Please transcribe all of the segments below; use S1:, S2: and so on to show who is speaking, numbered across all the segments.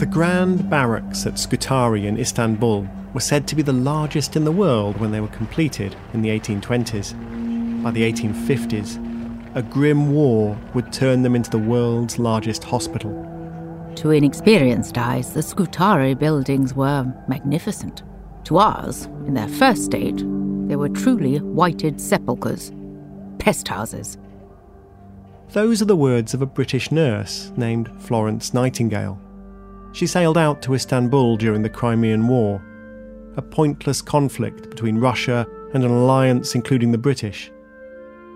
S1: The Grand Barracks at Scutari in Istanbul were said to be the largest in the world when they were completed in the 1820s. By the 1850s, a grim war would turn them into the world's largest hospital.
S2: To inexperienced eyes, the Scutari buildings were magnificent. To ours, in their first state, they were truly whited sepulchres, pest houses.
S1: Those are the words of a British nurse named Florence Nightingale. She sailed out to Istanbul during the Crimean War, a pointless conflict between Russia and an alliance including the British.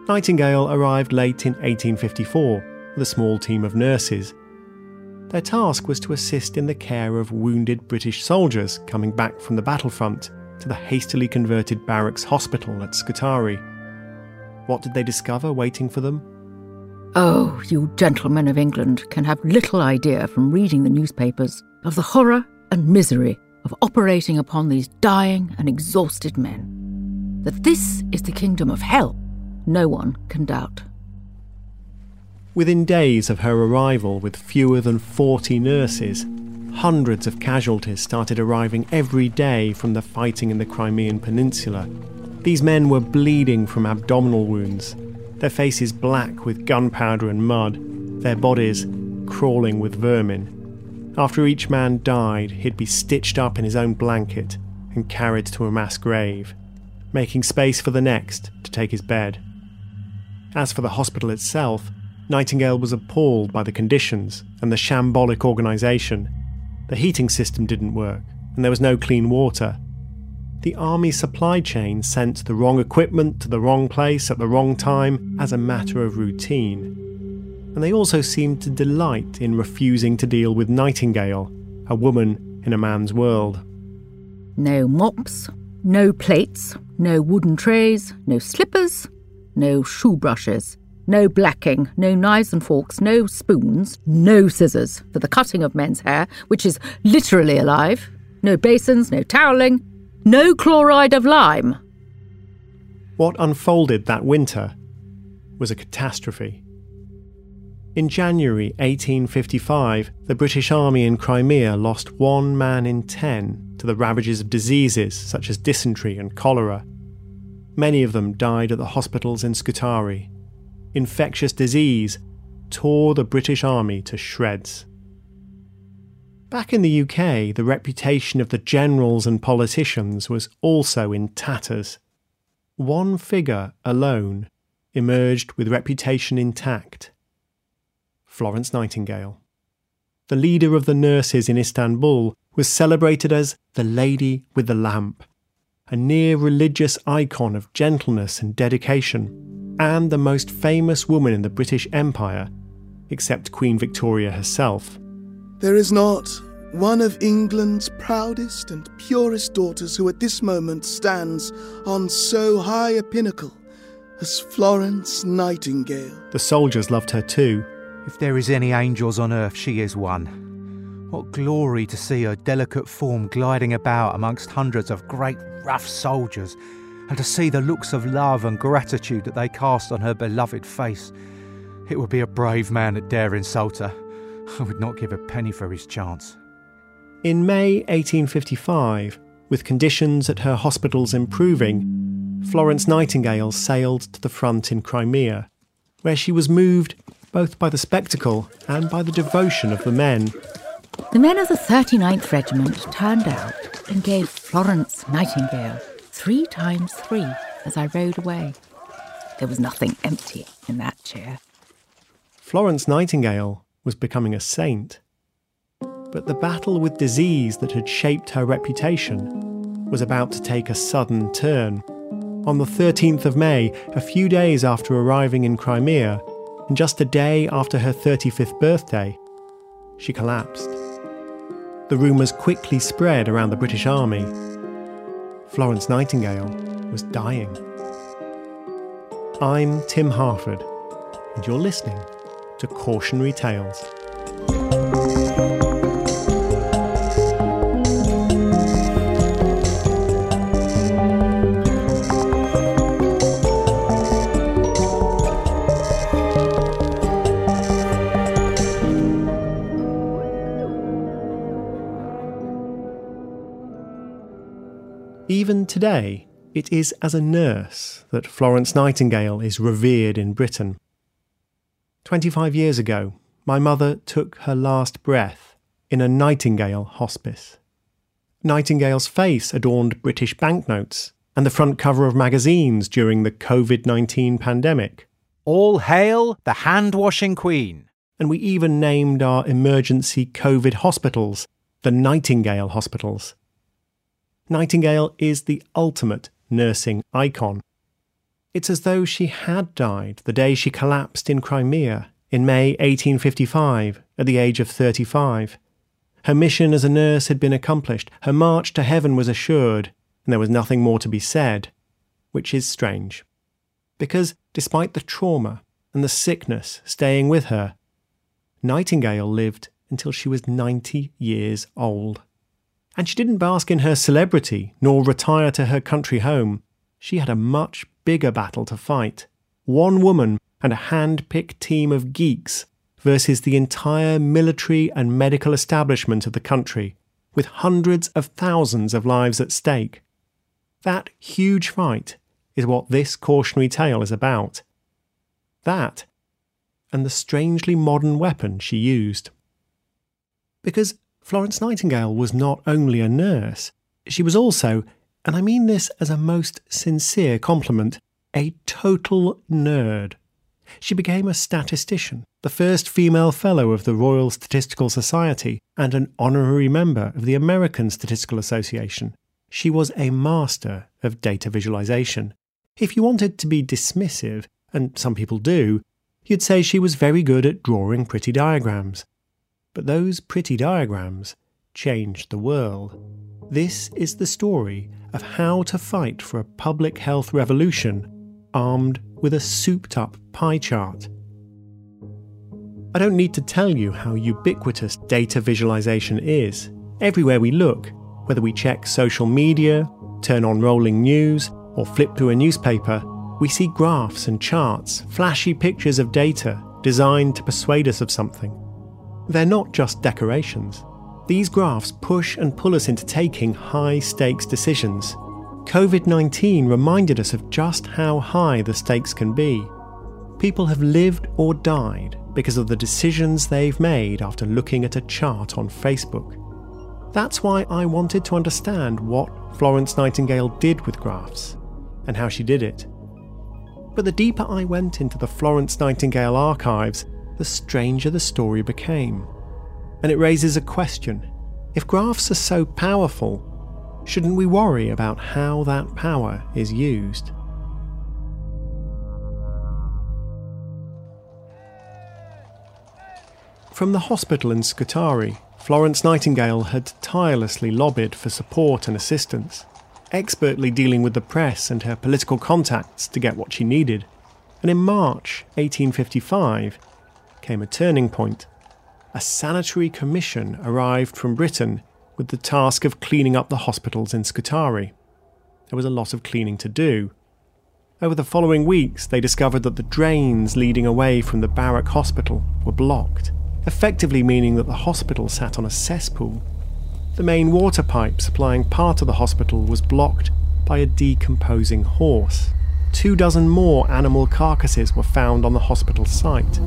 S1: Nightingale arrived late in 1854 with a small team of nurses. Their task was to assist in the care of wounded British soldiers coming back from the battlefront to the hastily converted barracks hospital at Scutari. What did they discover waiting for them?
S2: Oh, you gentlemen of England can have little idea from reading the newspapers of the horror and misery of operating upon these dying and exhausted men. That this is the kingdom of hell, no one can doubt.
S1: Within days of her arrival with fewer than 40 nurses, hundreds of casualties started arriving every day from the fighting in the Crimean Peninsula. These men were bleeding from abdominal wounds, their faces black with gunpowder and mud, their bodies crawling with vermin. After each man died, he'd be stitched up in his own blanket and carried to a mass grave, making space for the next to take his bed. As for the hospital itself, Nightingale was appalled by the conditions and the shambolic organisation. The heating system didn't work, and there was no clean water. The army supply chain sent the wrong equipment to the wrong place at the wrong time as a matter of routine. And they also seemed to delight in refusing to deal with Nightingale, a woman in a man's world.
S2: No mops, no plates, no wooden trays, no slippers, no shoe brushes, no blacking, no knives and forks, no spoons, no scissors for the cutting of men's hair, which is literally alive, no basins, no toweling, no chloride of lime.
S1: What unfolded that winter was a catastrophe. In January 1855, the British Army in Crimea lost one man in ten to the ravages of diseases such as dysentery and cholera. Many of them died at the hospitals in Scutari. Infectious disease tore the British Army to shreds. Back in the UK, the reputation of the generals and politicians was also in tatters. One figure alone emerged with reputation intact Florence Nightingale. The leader of the nurses in Istanbul was celebrated as the Lady with the Lamp, a near religious icon of gentleness and dedication, and the most famous woman in the British Empire, except Queen Victoria herself.
S3: There is not one of England's proudest and purest daughters who at this moment stands on so high a pinnacle as Florence Nightingale.
S1: The soldiers loved her too.
S4: If there is any angels on earth, she is one. What glory to see her delicate form gliding about amongst hundreds of great rough soldiers, and to see the looks of love and gratitude that they cast on her beloved face. It would be a brave man that dare insult her. I would not give a penny for his chance.
S1: In May 1855, with conditions at her hospitals improving, Florence Nightingale sailed to the front in Crimea, where she was moved both by the spectacle and by the devotion of the men
S2: the men of the 39th Regiment turned out and gave Florence Nightingale three times three as I rode away. There was nothing empty in that chair.
S1: Florence Nightingale was becoming a saint. But the battle with disease that had shaped her reputation was about to take a sudden turn. On the 13th of May, a few days after arriving in Crimea, and just a day after her 35th birthday, she collapsed. The rumours quickly spread around the British Army. Florence Nightingale was dying. I'm Tim Harford, and you're listening to Cautionary Tales. Even today, it is as a nurse that Florence Nightingale is revered in Britain. 25 years ago, my mother took her last breath in a Nightingale hospice. Nightingale's face adorned British banknotes and the front cover of magazines during the COVID 19 pandemic.
S4: All hail the hand washing queen.
S1: And we even named our emergency COVID hospitals the Nightingale hospitals. Nightingale is the ultimate nursing icon. It's as though she had died the day she collapsed in Crimea in May 1855 at the age of 35. Her mission as a nurse had been accomplished, her march to heaven was assured, and there was nothing more to be said, which is strange. Because despite the trauma and the sickness staying with her, Nightingale lived until she was 90 years old. And she didn't bask in her celebrity nor retire to her country home. She had a much bigger battle to fight. One woman and a hand picked team of geeks versus the entire military and medical establishment of the country, with hundreds of thousands of lives at stake. That huge fight is what this cautionary tale is about. That, and the strangely modern weapon she used. Because Florence Nightingale was not only a nurse, she was also, and I mean this as a most sincere compliment, a total nerd. She became a statistician, the first female fellow of the Royal Statistical Society, and an honorary member of the American Statistical Association. She was a master of data visualization. If you wanted to be dismissive, and some people do, you'd say she was very good at drawing pretty diagrams. But those pretty diagrams changed the world. This is the story of how to fight for a public health revolution armed with a souped up pie chart. I don't need to tell you how ubiquitous data visualization is. Everywhere we look, whether we check social media, turn on rolling news, or flip through a newspaper, we see graphs and charts, flashy pictures of data designed to persuade us of something. They're not just decorations. These graphs push and pull us into taking high stakes decisions. COVID 19 reminded us of just how high the stakes can be. People have lived or died because of the decisions they've made after looking at a chart on Facebook. That's why I wanted to understand what Florence Nightingale did with graphs and how she did it. But the deeper I went into the Florence Nightingale archives, the stranger the story became. And it raises a question If graphs are so powerful, shouldn't we worry about how that power is used? From the hospital in Scutari, Florence Nightingale had tirelessly lobbied for support and assistance, expertly dealing with the press and her political contacts to get what she needed. And in March 1855 came a turning point. A sanitary commission arrived from Britain with the task of cleaning up the hospitals in Scutari. There was a lot of cleaning to do. Over the following weeks, they discovered that the drains leading away from the barrack hospital were blocked effectively meaning that the hospital sat on a cesspool. The main water pipe supplying part of the hospital was blocked by a decomposing horse. Two dozen more animal carcasses were found on the hospital site.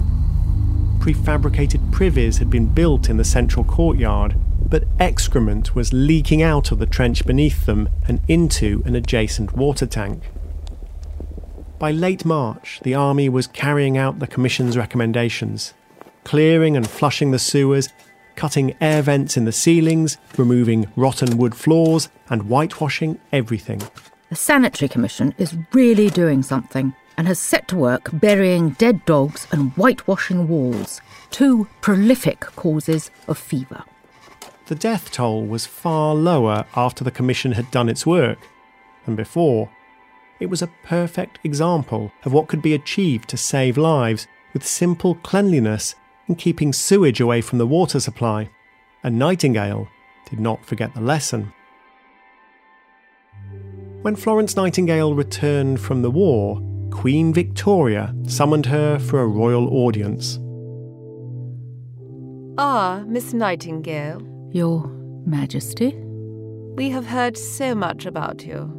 S1: Prefabricated privies had been built in the central courtyard, but excrement was leaking out of the trench beneath them and into an adjacent water tank. By late March, the army was carrying out the Commission's recommendations clearing and flushing the sewers, cutting air vents in the ceilings, removing rotten wood floors, and whitewashing everything.
S2: The Sanitary Commission is really doing something and has set to work burying dead dogs and whitewashing walls, two prolific causes of fever.
S1: The death toll was far lower after the Commission had done its work than before. It was a perfect example of what could be achieved to save lives with simple cleanliness and keeping sewage away from the water supply, and Nightingale did not forget the lesson. When Florence Nightingale returned from the war, Queen Victoria summoned her for a royal audience.
S5: Ah, Miss Nightingale.
S2: Your Majesty?
S5: We have heard so much about you.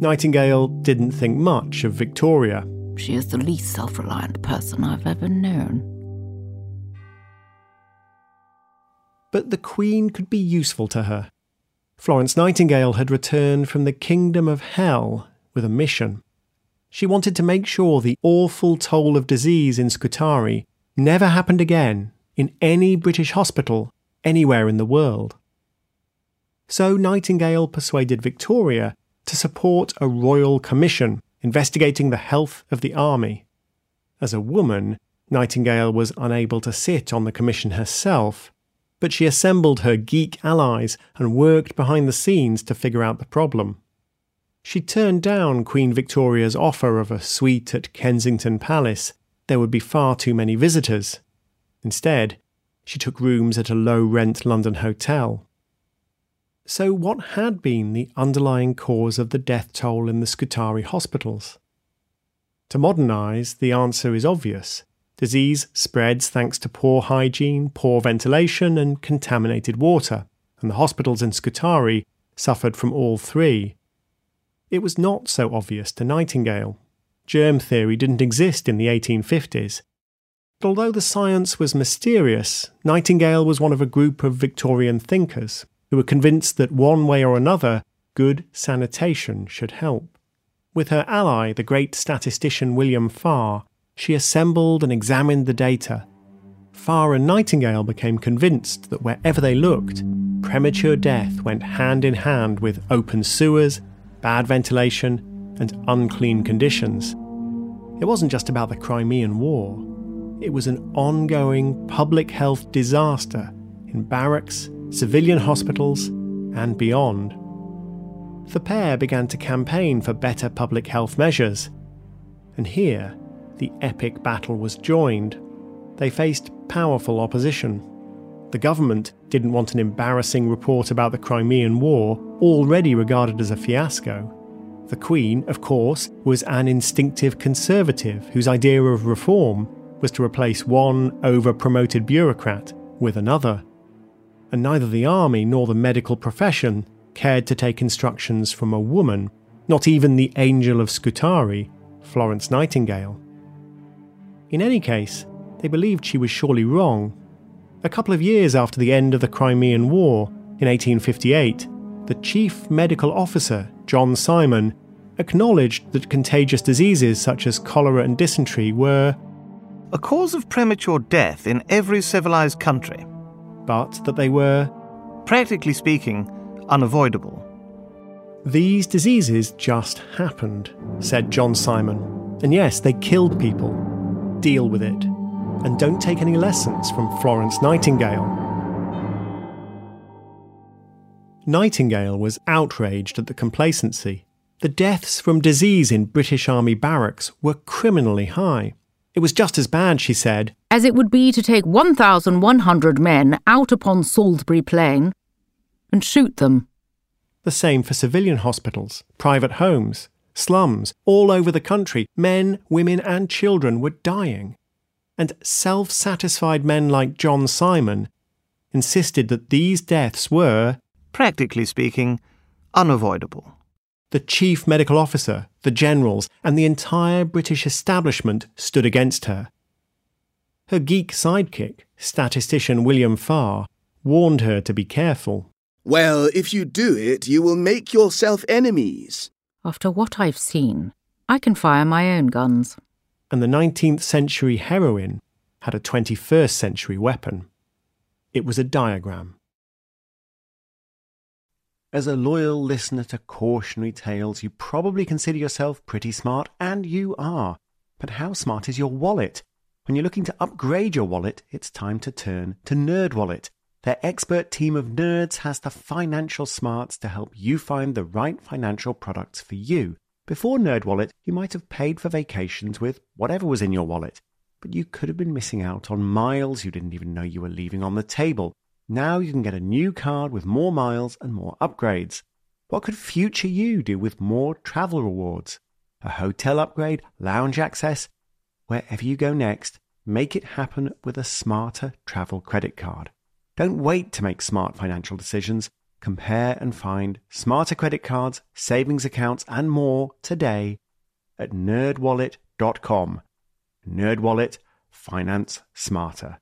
S1: Nightingale didn't think much of Victoria.
S2: She is the least self reliant person I've ever known.
S1: but the Queen could be useful to her. Florence Nightingale had returned from the kingdom of hell with a mission. She wanted to make sure the awful toll of disease in Scutari never happened again in any British hospital anywhere in the world. So Nightingale persuaded Victoria to support a royal commission investigating the health of the army. As a woman, Nightingale was unable to sit on the commission herself, but she assembled her geek allies and worked behind the scenes to figure out the problem. She turned down Queen Victoria's offer of a suite at Kensington Palace. There would be far too many visitors. Instead, she took rooms at a low rent London hotel. So, what had been the underlying cause of the death toll in the Scutari hospitals? To modern eyes, the answer is obvious. Disease spreads thanks to poor hygiene, poor ventilation, and contaminated water, and the hospitals in Scutari suffered from all three. It was not so obvious to Nightingale. Germ theory didn't exist in the 1850s. But although the science was mysterious, Nightingale was one of a group of Victorian thinkers who were convinced that one way or another, good sanitation should help. With her ally, the great statistician William Farr, she assembled and examined the data. Farr and Nightingale became convinced that wherever they looked, premature death went hand in hand with open sewers, bad ventilation, and unclean conditions. It wasn't just about the Crimean War, it was an ongoing public health disaster in barracks, civilian hospitals, and beyond. The pair began to campaign for better public health measures. And here, the epic battle was joined, they faced powerful opposition. The government didn't want an embarrassing report about the Crimean War, already regarded as a fiasco. The Queen, of course, was an instinctive conservative whose idea of reform was to replace one over promoted bureaucrat with another. And neither the army nor the medical profession cared to take instructions from a woman, not even the Angel of Scutari, Florence Nightingale. In any case, they believed she was surely wrong. A couple of years after the end of the Crimean War, in 1858, the chief medical officer, John Simon, acknowledged that contagious diseases such as cholera and dysentery were
S6: a cause of premature death in every civilized country,
S1: but that they were
S6: practically speaking, unavoidable.
S1: These diseases just happened, said John Simon. And yes, they killed people. Deal with it. And don't take any lessons from Florence Nightingale. Nightingale was outraged at the complacency. The deaths from disease in British Army barracks were criminally high. It was just as bad, she said,
S2: as it would be to take 1,100 men out upon Salisbury Plain and shoot them.
S1: The same for civilian hospitals, private homes, slums, all over the country. Men, women, and children were dying. And self satisfied men like John Simon insisted that these deaths were,
S6: practically speaking, unavoidable.
S1: The chief medical officer, the generals, and the entire British establishment stood against her. Her geek sidekick, statistician William Farr, warned her to be careful.
S3: Well, if you do it, you will make yourself enemies.
S2: After what I've seen, I can fire my own guns.
S1: And the 19th century heroine had a 21st century weapon. It was a diagram. As a loyal listener to cautionary tales, you probably consider yourself pretty smart, and you are. But how smart is your wallet? When you're looking to upgrade your wallet, it's time to turn to NerdWallet. Their expert team of nerds has the financial smarts to help you find the right financial products for you. Before NerdWallet, you might have paid for vacations with whatever was in your wallet, but you could have been missing out on miles you didn't even know you were leaving on the table. Now you can get a new card with more miles and more upgrades. What could future you do with more travel rewards? A hotel upgrade, lounge access? Wherever you go next, make it happen with a smarter travel credit card. Don't wait to make smart financial decisions. Compare and find smarter credit cards, savings accounts, and more today at nerdwallet.com. Nerdwallet, finance smarter.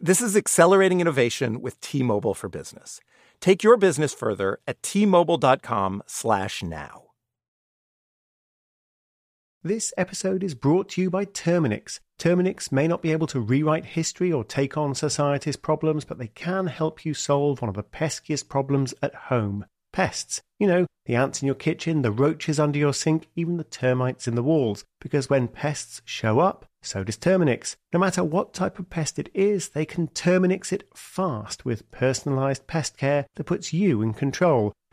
S7: This is accelerating innovation with T-Mobile for Business. Take your business further at t-mobile.com/now.
S1: This episode is brought to you by Terminix. Terminix may not be able to rewrite history or take on society's problems, but they can help you solve one of the peskiest problems at home. Pests. You know, the ants in your kitchen, the roaches under your sink, even the termites in the walls. Because when pests show up, so does Terminix. No matter what type of pest it is, they can Terminix it fast with personalized pest care that puts you in control.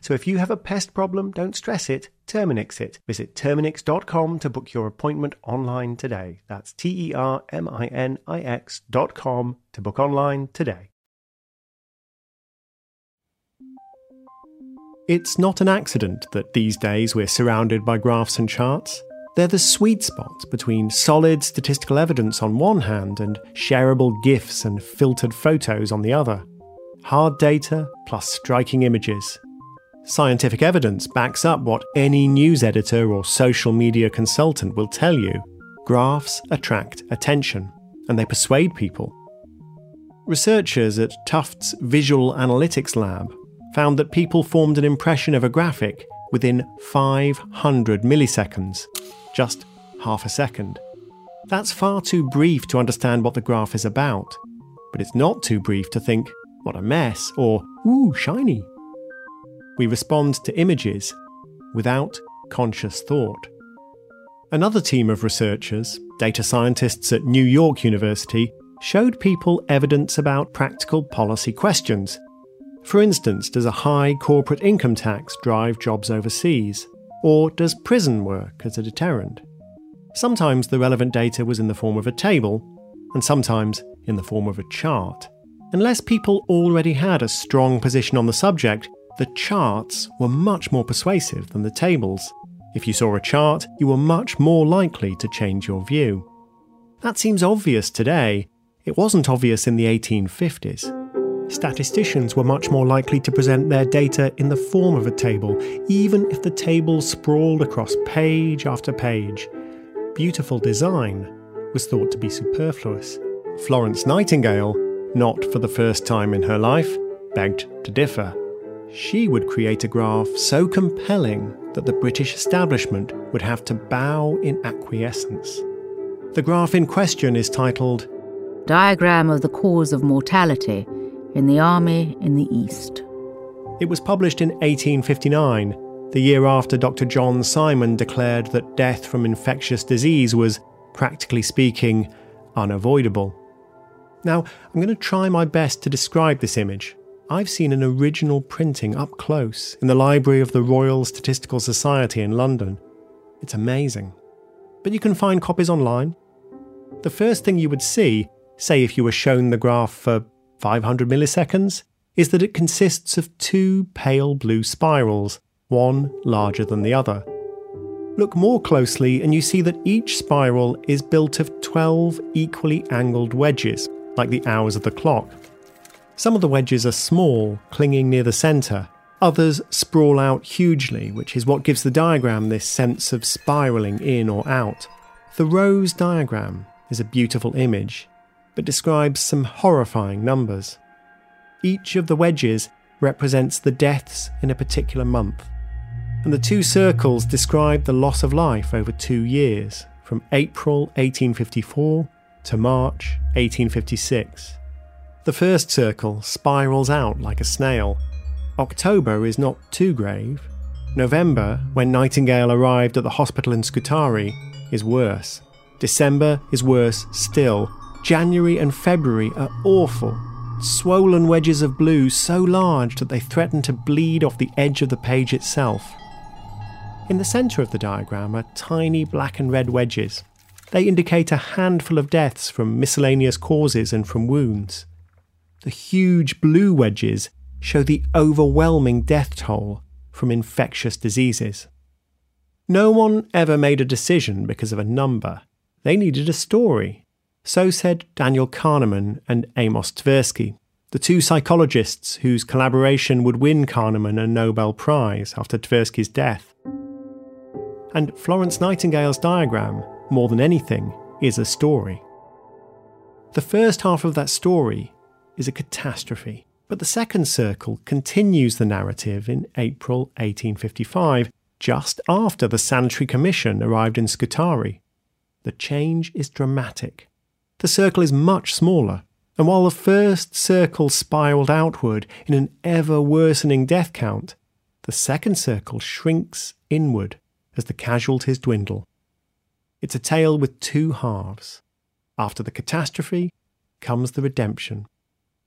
S1: So if you have a pest problem, don't stress it, Terminix it. Visit Terminix.com to book your appointment online today. That's T E R M I N I X.com to book online today. It's not an accident that these days we're surrounded by graphs and charts. They're the sweet spot between solid statistical evidence on one hand and shareable GIFs and filtered photos on the other. Hard data plus striking images Scientific evidence backs up what any news editor or social media consultant will tell you. Graphs attract attention, and they persuade people. Researchers at Tufts Visual Analytics Lab found that people formed an impression of a graphic within 500 milliseconds, just half a second. That's far too brief to understand what the graph is about, but it's not too brief to think, what a mess, or, ooh, shiny. We respond to images without conscious thought. Another team of researchers, data scientists at New York University, showed people evidence about practical policy questions. For instance, does a high corporate income tax drive jobs overseas? Or does prison work as a deterrent? Sometimes the relevant data was in the form of a table, and sometimes in the form of a chart. Unless people already had a strong position on the subject, the charts were much more persuasive than the tables. If you saw a chart, you were much more likely to change your view. That seems obvious today. It wasn't obvious in the 1850s. Statisticians were much more likely to present their data in the form of a table, even if the table sprawled across page after page. Beautiful design was thought to be superfluous. Florence Nightingale, not for the first time in her life, begged to differ. She would create a graph so compelling that the British establishment would have to bow in acquiescence. The graph in question is titled
S2: Diagram of the Cause of Mortality in the Army in the East.
S1: It was published in 1859, the year after Dr. John Simon declared that death from infectious disease was, practically speaking, unavoidable. Now, I'm going to try my best to describe this image. I've seen an original printing up close in the library of the Royal Statistical Society in London. It's amazing. But you can find copies online. The first thing you would see, say if you were shown the graph for 500 milliseconds, is that it consists of two pale blue spirals, one larger than the other. Look more closely and you see that each spiral is built of 12 equally angled wedges, like the hours of the clock. Some of the wedges are small, clinging near the centre. Others sprawl out hugely, which is what gives the diagram this sense of spiralling in or out. The rose diagram is a beautiful image, but describes some horrifying numbers. Each of the wedges represents the deaths in a particular month, and the two circles describe the loss of life over two years, from April 1854 to March 1856. The first circle spirals out like a snail. October is not too grave. November, when Nightingale arrived at the hospital in Scutari, is worse. December is worse still, January and February are awful. Swollen wedges of blue so large that they threaten to bleed off the edge of the page itself. In the centre of the diagram are tiny black and red wedges. They indicate a handful of deaths from miscellaneous causes and from wounds. The huge blue wedges show the overwhelming death toll from infectious diseases. No one ever made a decision because of a number. They needed a story. So said Daniel Kahneman and Amos Tversky, the two psychologists whose collaboration would win Kahneman a Nobel Prize after Tversky's death. And Florence Nightingale's diagram, more than anything, is a story. The first half of that story is a catastrophe, but the second circle continues the narrative in April 1855, just after the Sanitary Commission arrived in Scutari. The change is dramatic the circle is much smaller. And while the first circle spiraled outward in an ever worsening death count, the second circle shrinks inward as the casualties dwindle. It's a tale with two halves. After the catastrophe comes the redemption.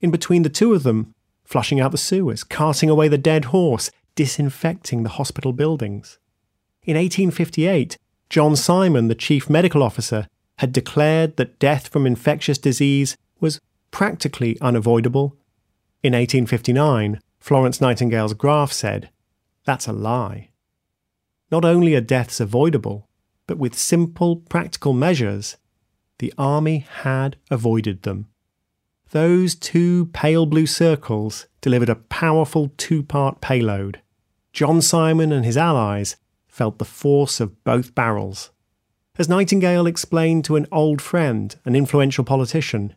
S1: In between the two of them, flushing out the sewers, carting away the dead horse, disinfecting the hospital buildings. In 1858, John Simon, the chief medical officer, had declared that death from infectious disease was practically unavoidable. In 1859, Florence Nightingale's graph said, That's a lie. Not only are deaths avoidable, but with simple practical measures, the army had avoided them. Those two pale blue circles delivered a powerful two part payload. John Simon and his allies felt the force of both barrels. As Nightingale explained to an old friend, an influential politician,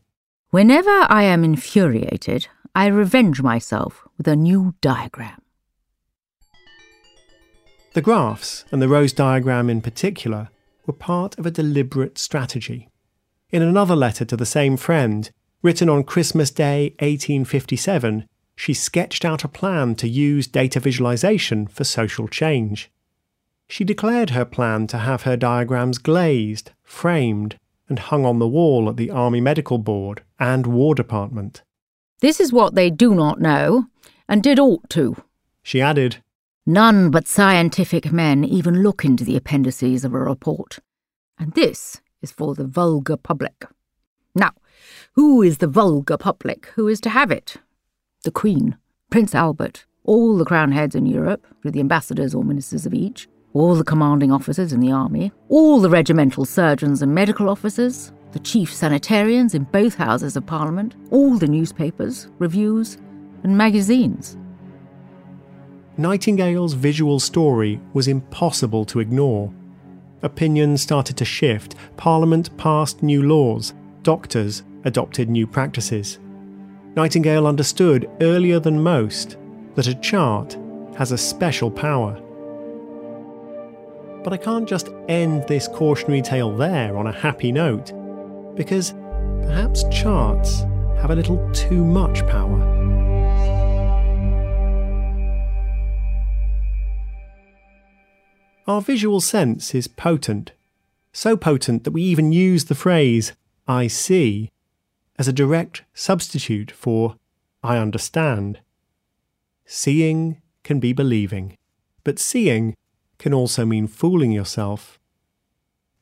S2: Whenever I am infuriated, I revenge myself with a new diagram.
S1: The graphs, and the rose diagram in particular, were part of a deliberate strategy. In another letter to the same friend, written on Christmas Day 1857, she sketched out a plan to use data visualization for social change she declared her plan to have her diagrams glazed, framed, and hung on the wall at the Army Medical Board and War Department.
S2: This is what they do not know, and did ought to.
S1: She added,
S2: None but scientific men even look into the appendices of a report. And this is for the vulgar public. Now, who is the vulgar public who is to have it? The Queen, Prince Albert, all the crown heads in Europe, with the ambassadors or ministers of each, all the commanding officers in the army, all the regimental surgeons and medical officers, the chief sanitarians in both houses of parliament, all the newspapers, reviews, and magazines.
S1: Nightingale's visual story was impossible to ignore. Opinions started to shift, Parliament passed new laws, doctors adopted new practices. Nightingale understood earlier than most that a chart has a special power. But I can't just end this cautionary tale there on a happy note, because perhaps charts have a little too much power. Our visual sense is potent, so potent that we even use the phrase, I see, as a direct substitute for I understand. Seeing can be believing, but seeing can also mean fooling yourself.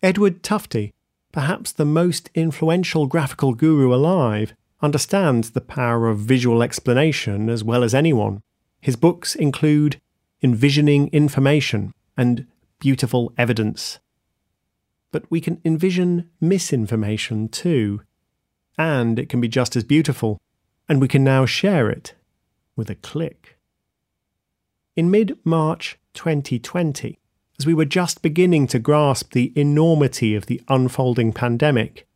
S1: Edward Tufte, perhaps the most influential graphical guru alive, understands the power of visual explanation as well as anyone. His books include Envisioning Information and Beautiful Evidence. But we can envision misinformation too, and it can be just as beautiful, and we can now share it with a click. In mid March 2020, as we were just beginning to grasp the enormity of the unfolding pandemic,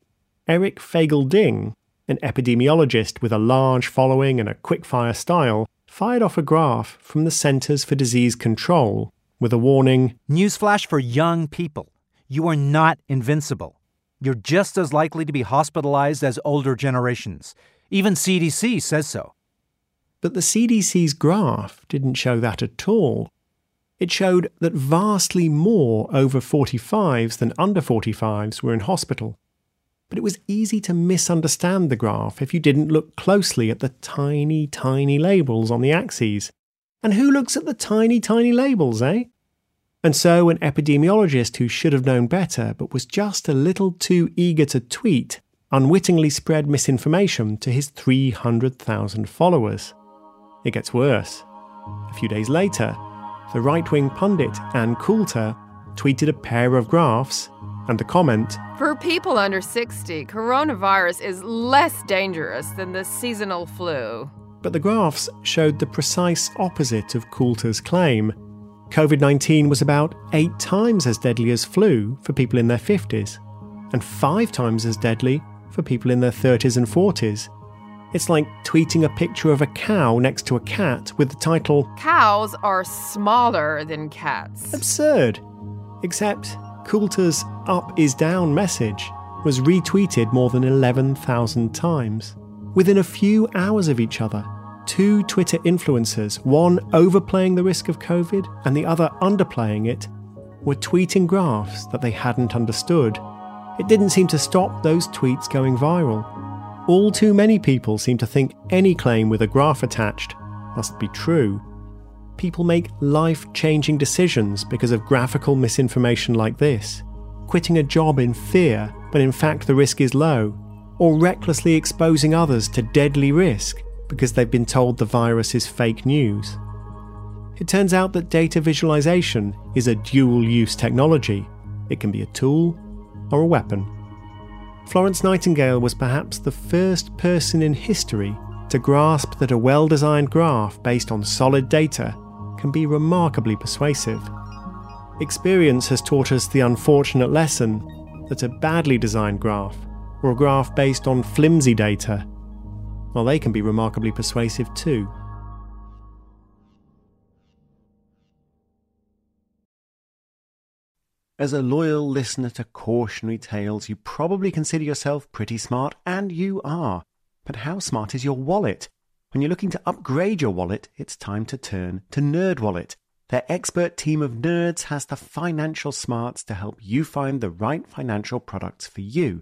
S1: Eric Feigl-Ding, an epidemiologist with a large following and a quickfire style, fired off a graph from the Centers for Disease Control with a warning
S4: Newsflash for young people you are not invincible. You're just as likely to be hospitalized as older generations. Even CDC says so.
S1: But the CDC's graph didn't show that at all. It showed that vastly more over 45s than under 45s were in hospital. But it was easy to misunderstand the graph if you didn't look closely at the tiny, tiny labels on the axes. And who looks at the tiny, tiny labels, eh? And so, an epidemiologist who should have known better but was just a little too eager to tweet unwittingly spread misinformation to his 300,000 followers. It gets worse. A few days later, the right wing pundit Ann Coulter tweeted a pair of graphs and the comment
S5: For people under 60, coronavirus is less dangerous than the seasonal flu.
S1: But the graphs showed the precise opposite of Coulter's claim. COVID 19 was about eight times as deadly as flu for people in their 50s, and five times as deadly for people in their 30s and 40s. It's like tweeting a picture of a cow next to a cat with the title
S5: Cows are smaller than cats.
S1: Absurd. Except Coulter's up is down message was retweeted more than 11,000 times. Within a few hours of each other, two Twitter influencers, one overplaying the risk of COVID and the other underplaying it, were tweeting graphs that they hadn't understood. It didn't seem to stop those tweets going viral. All too many people seem to think any claim with a graph attached must be true. People make life changing decisions because of graphical misinformation like this, quitting a job in fear, but in fact the risk is low, or recklessly exposing others to deadly risk because they've been told the virus is fake news. It turns out that data visualization is a dual use technology. It can be a tool or a weapon. Florence Nightingale was perhaps the first person in history to grasp that a well designed graph based on solid data can be remarkably persuasive. Experience has taught us the unfortunate lesson that a badly designed graph, or a graph based on flimsy data, well, they can be remarkably persuasive too. As a loyal listener to cautionary tales, you probably consider yourself pretty smart, and you are. But how smart is your wallet? When you're looking to upgrade your wallet, it's time to turn to NerdWallet. Their expert team of nerds has the financial smarts to help you find the right financial products for you.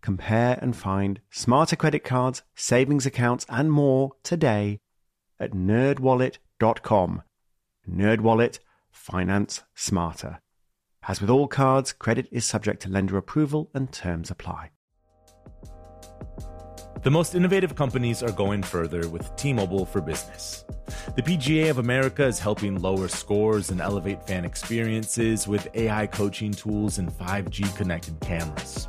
S1: Compare and find smarter credit cards, savings accounts, and more today at nerdwallet.com. Nerdwallet, finance smarter. As with all cards, credit is subject to lender approval and terms apply.
S8: The most innovative companies are going further with T Mobile for Business. The PGA of America is helping lower scores and elevate fan experiences with AI coaching tools and 5G connected cameras.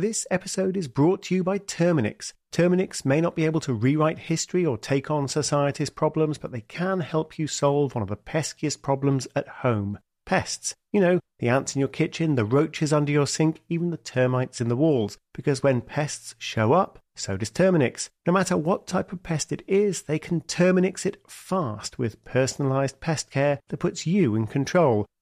S1: This episode is brought to you by Terminix. Terminix may not be able to rewrite history or take on society's problems, but they can help you solve one of the peskiest problems at home pests. You know, the ants in your kitchen, the roaches under your sink, even the termites in the walls. Because when pests show up, so does Terminix. No matter what type of pest it is, they can Terminix it fast with personalized pest care that puts you in control.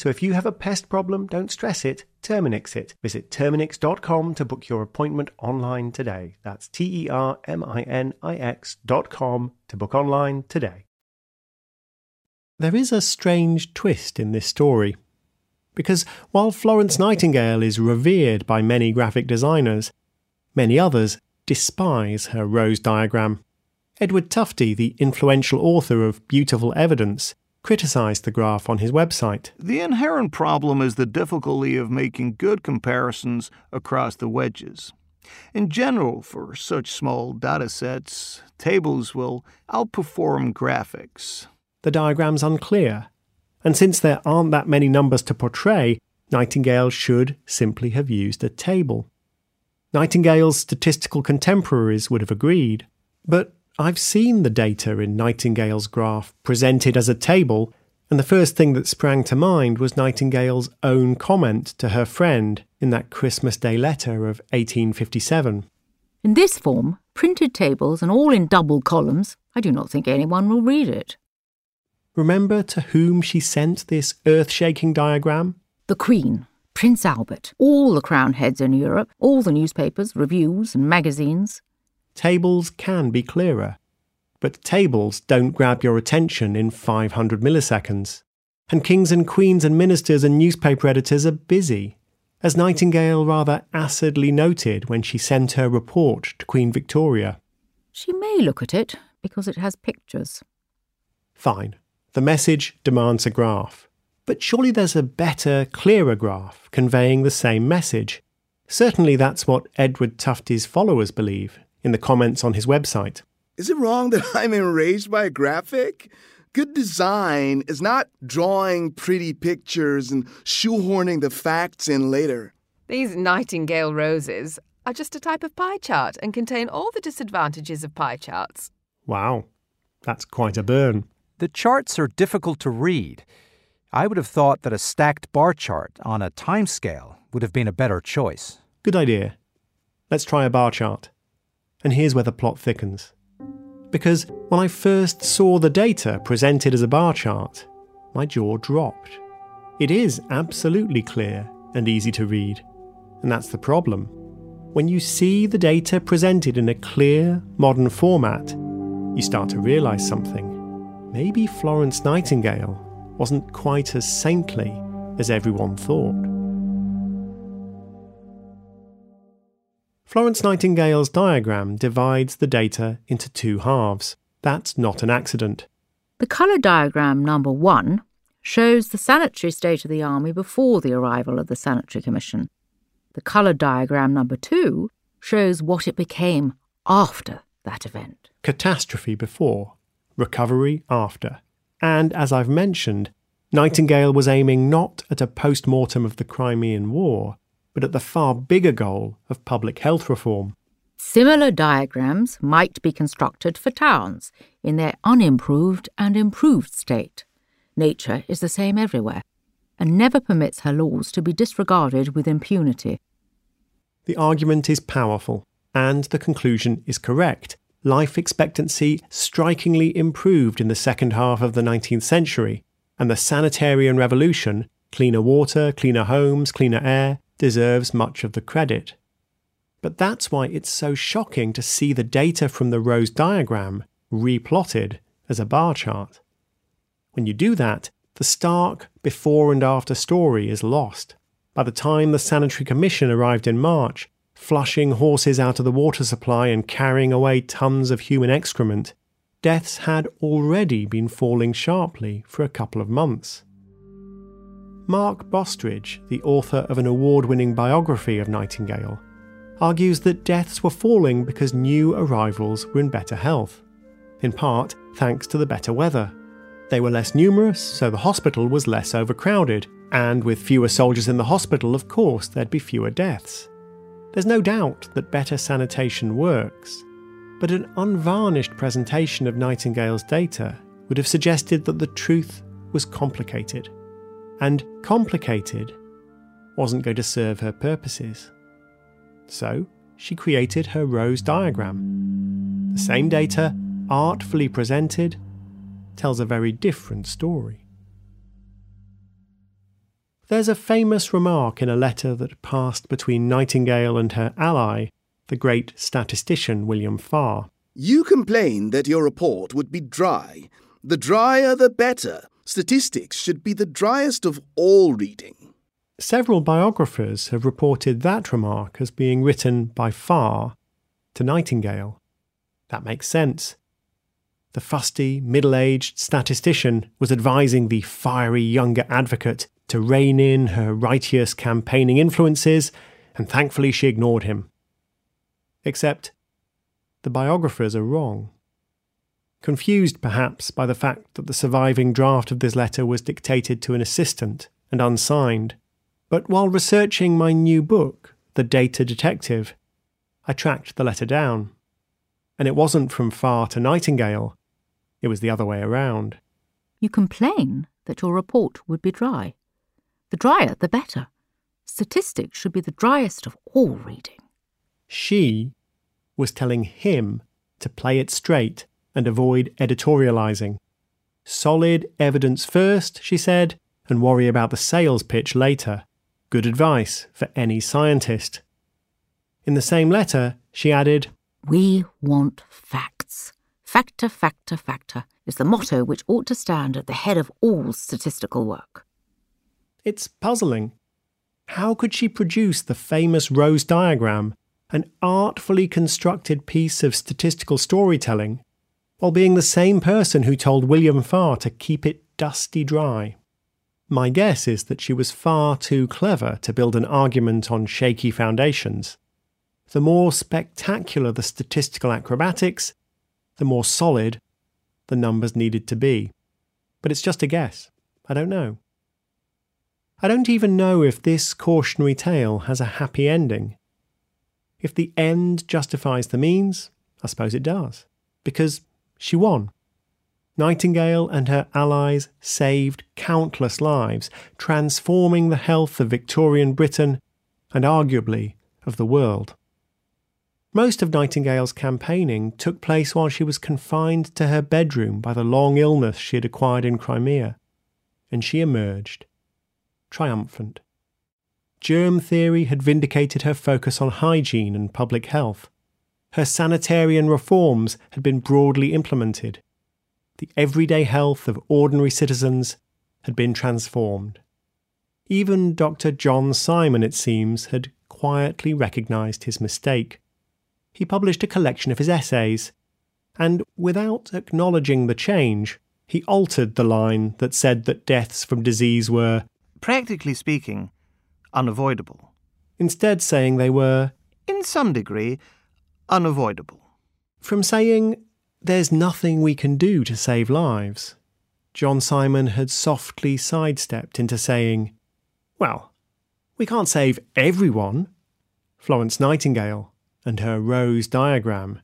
S1: So if you have a pest problem, don't stress it, Terminix it. Visit Terminix.com to book your appointment online today. That's T E R M I N I X.com to book online today. There is a strange twist in this story. Because while Florence Nightingale is revered by many graphic designers, many others despise her rose diagram. Edward Tufte, the influential author of Beautiful Evidence, criticized the graph on his website.
S9: The inherent problem is the difficulty of making good comparisons across the wedges. In general, for such small data sets, tables will outperform graphics.
S1: The diagram's unclear, and since there aren't that many numbers to portray, Nightingale should simply have used a table. Nightingale's statistical contemporaries would have agreed, but I've seen the data in Nightingale's graph presented as a table, and the first thing that sprang to mind was Nightingale's own comment to her friend in that Christmas Day letter of 1857.
S2: In this form, printed tables and all in double columns, I do not think anyone will read it.
S1: Remember to whom she sent this earth shaking diagram?
S2: The Queen, Prince Albert, all the crown heads in Europe, all the newspapers, reviews, and magazines.
S1: Tables can be clearer, but tables don't grab your attention in 500 milliseconds. And kings and queens and ministers and newspaper editors are busy, as Nightingale rather acidly noted when she sent her report to Queen Victoria.
S2: She may look at it because it has pictures.
S1: Fine. The message demands a graph. But surely there's a better, clearer graph conveying the same message. Certainly that's what Edward Tufte's followers believe in the comments on his website.
S3: Is it wrong that I'm enraged by a graphic? Good design is not drawing pretty pictures and shoehorning the facts in later.
S5: These nightingale roses are just a type of pie chart and contain all the disadvantages of pie charts.
S1: Wow, that's quite a burn.
S4: The charts are difficult to read. I would have thought that a stacked bar chart on a time scale would have been a better choice.
S1: Good idea. Let's try a bar chart. And here's where the plot thickens. Because when I first saw the data presented as a bar chart, my jaw dropped. It is absolutely clear and easy to read. And that's the problem. When you see the data presented in a clear, modern format, you start to realize something. Maybe Florence Nightingale wasn't quite as saintly as everyone thought. Florence Nightingale's diagram divides the data into two halves. That's not an accident.
S2: The colour diagram number one shows the sanitary state of the army before the arrival of the Sanitary Commission. The colour diagram number two shows what it became after that event.
S1: Catastrophe before, recovery after. And as I've mentioned, Nightingale was aiming not at a post mortem of the Crimean War, but at the far bigger goal of public health reform.
S2: Similar diagrams might be constructed for towns in their unimproved and improved state. Nature is the same everywhere and never permits her laws to be disregarded with impunity.
S1: The argument is powerful, and the conclusion is correct. Life expectancy strikingly improved in the second half of the 19th century, and the sanitarian revolution cleaner water, cleaner homes, cleaner air deserves much of the credit. But that's why it's so shocking to see the data from the Rose diagram replotted as a bar chart. When you do that, the stark before and after story is lost. By the time the Sanitary Commission arrived in March, flushing horses out of the water supply and carrying away tons of human excrement, deaths had already been falling sharply for a couple of months. Mark Bostridge, the author of an award winning biography of Nightingale, argues that deaths were falling because new arrivals were in better health, in part thanks to the better weather. They were less numerous, so the hospital was less overcrowded, and with fewer soldiers in the hospital, of course, there'd be fewer deaths. There's no doubt that better sanitation works, but an unvarnished presentation of Nightingale's data would have suggested that the truth was complicated. And complicated wasn't going to serve her purposes. So she created her rose diagram. The same data, artfully presented, tells a very different story. There's a famous remark in a letter that passed between Nightingale and her ally, the great statistician William Farr.
S3: You complained that your report would be dry. The drier, the better. Statistics should be the driest of all reading.
S1: Several biographers have reported that remark as being written by Farr to Nightingale. That makes sense. The fusty, middle aged statistician was advising the fiery younger advocate to rein in her righteous campaigning influences, and thankfully she ignored him. Except the biographers are wrong. Confused, perhaps, by the fact that the surviving draft of this letter was dictated to an assistant and unsigned. But while researching my new book, The Data Detective, I tracked the letter down. And it wasn't from Farr to Nightingale, it was the other way around.
S2: You complain that your report would be dry. The drier, the better. Statistics should be the driest of all reading.
S1: She was telling him to play it straight and avoid editorializing. Solid evidence first, she said, and worry about the sales pitch later. Good advice for any scientist. In the same letter, she added,
S2: We want facts. Factor, factor, factor is the motto which ought to stand at the head of all statistical work.
S1: It's puzzling. How could she produce the famous Rose diagram, an artfully constructed piece of statistical storytelling, while being the same person who told William Farr to keep it dusty dry? My guess is that she was far too clever to build an argument on shaky foundations. The more spectacular the statistical acrobatics, the more solid the numbers needed to be. But it's just a guess. I don't know. I don't even know if this cautionary tale has a happy ending. If the end justifies the means, I suppose it does, because she won. Nightingale and her allies saved countless lives, transforming the health of Victorian Britain and arguably of the world. Most of Nightingale's campaigning took place while she was confined to her bedroom by the long illness she had acquired in Crimea, and she emerged triumphant. Germ theory had vindicated her focus on hygiene and public health. Her sanitarian reforms had been broadly implemented. The everyday health of ordinary citizens had been transformed. Even Dr. John Simon, it seems, had quietly recognised his mistake he published a collection of his essays, and without acknowledging the change, He altered the line that said that deaths from disease were,
S6: practically speaking, unavoidable.
S1: Instead, saying they were,
S6: in some degree, unavoidable.
S1: From saying, there's nothing we can do to save lives, John Simon had softly sidestepped into saying, well, we can't save everyone. Florence Nightingale and her rose diagram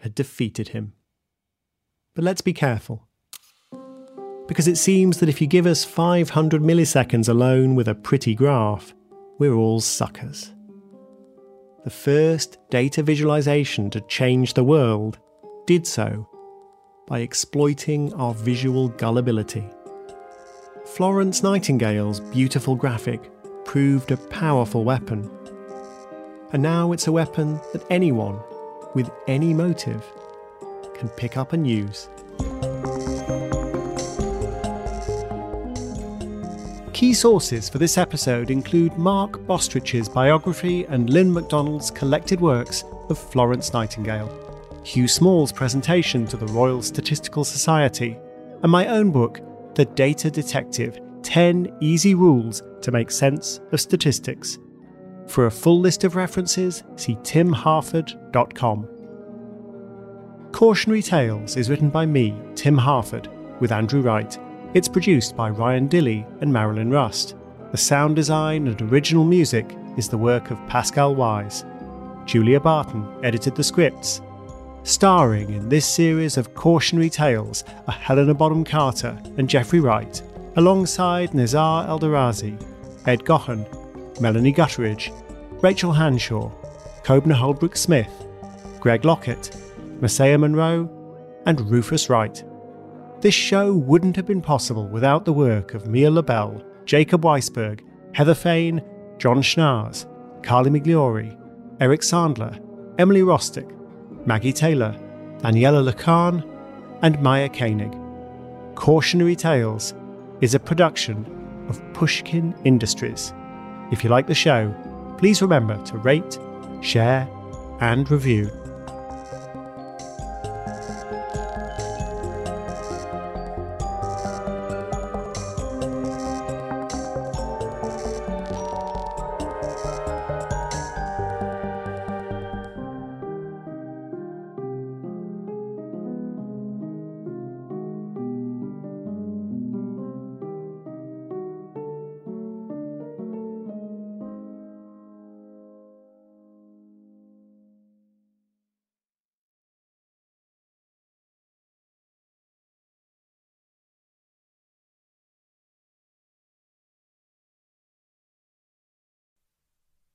S1: had defeated him. But let's be careful. Because it seems that if you give us 500 milliseconds alone with a pretty graph, we're all suckers. The first data visualization to change the world did so by exploiting our visual gullibility. Florence Nightingale's beautiful graphic proved a powerful weapon. And now it's a weapon that anyone, with any motive, can pick up and use. Key sources for this episode include Mark Bostridge's biography and Lynn McDonald's collected works of Florence Nightingale, Hugh Small's presentation to the Royal Statistical Society, and my own book, The Data Detective 10 Easy Rules to Make Sense of Statistics. For a full list of references, see timharford.com. Cautionary Tales is written by me, Tim Harford, with Andrew Wright. It's produced by Ryan Dilley and Marilyn Rust. The sound design and original music is the work of Pascal Wise. Julia Barton edited the scripts. Starring in this series of cautionary tales are Helena Bonham Carter and Jeffrey Wright, alongside Nizar Eldarazi, Ed Gaughan, Melanie Gutteridge, Rachel Hanshaw, Kobna Holdbrook Smith, Greg Lockett, Messiah Monroe, and Rufus Wright. This show wouldn't have been possible without the work of Mia Lobel, Jacob Weisberg, Heather Fain, John Schnaars, Carly Migliori, Eric Sandler, Emily Rostek, Maggie Taylor, Daniella Lakhan, and Maya Koenig. Cautionary Tales is a production of Pushkin Industries. If you like the show, please remember to rate, share, and review.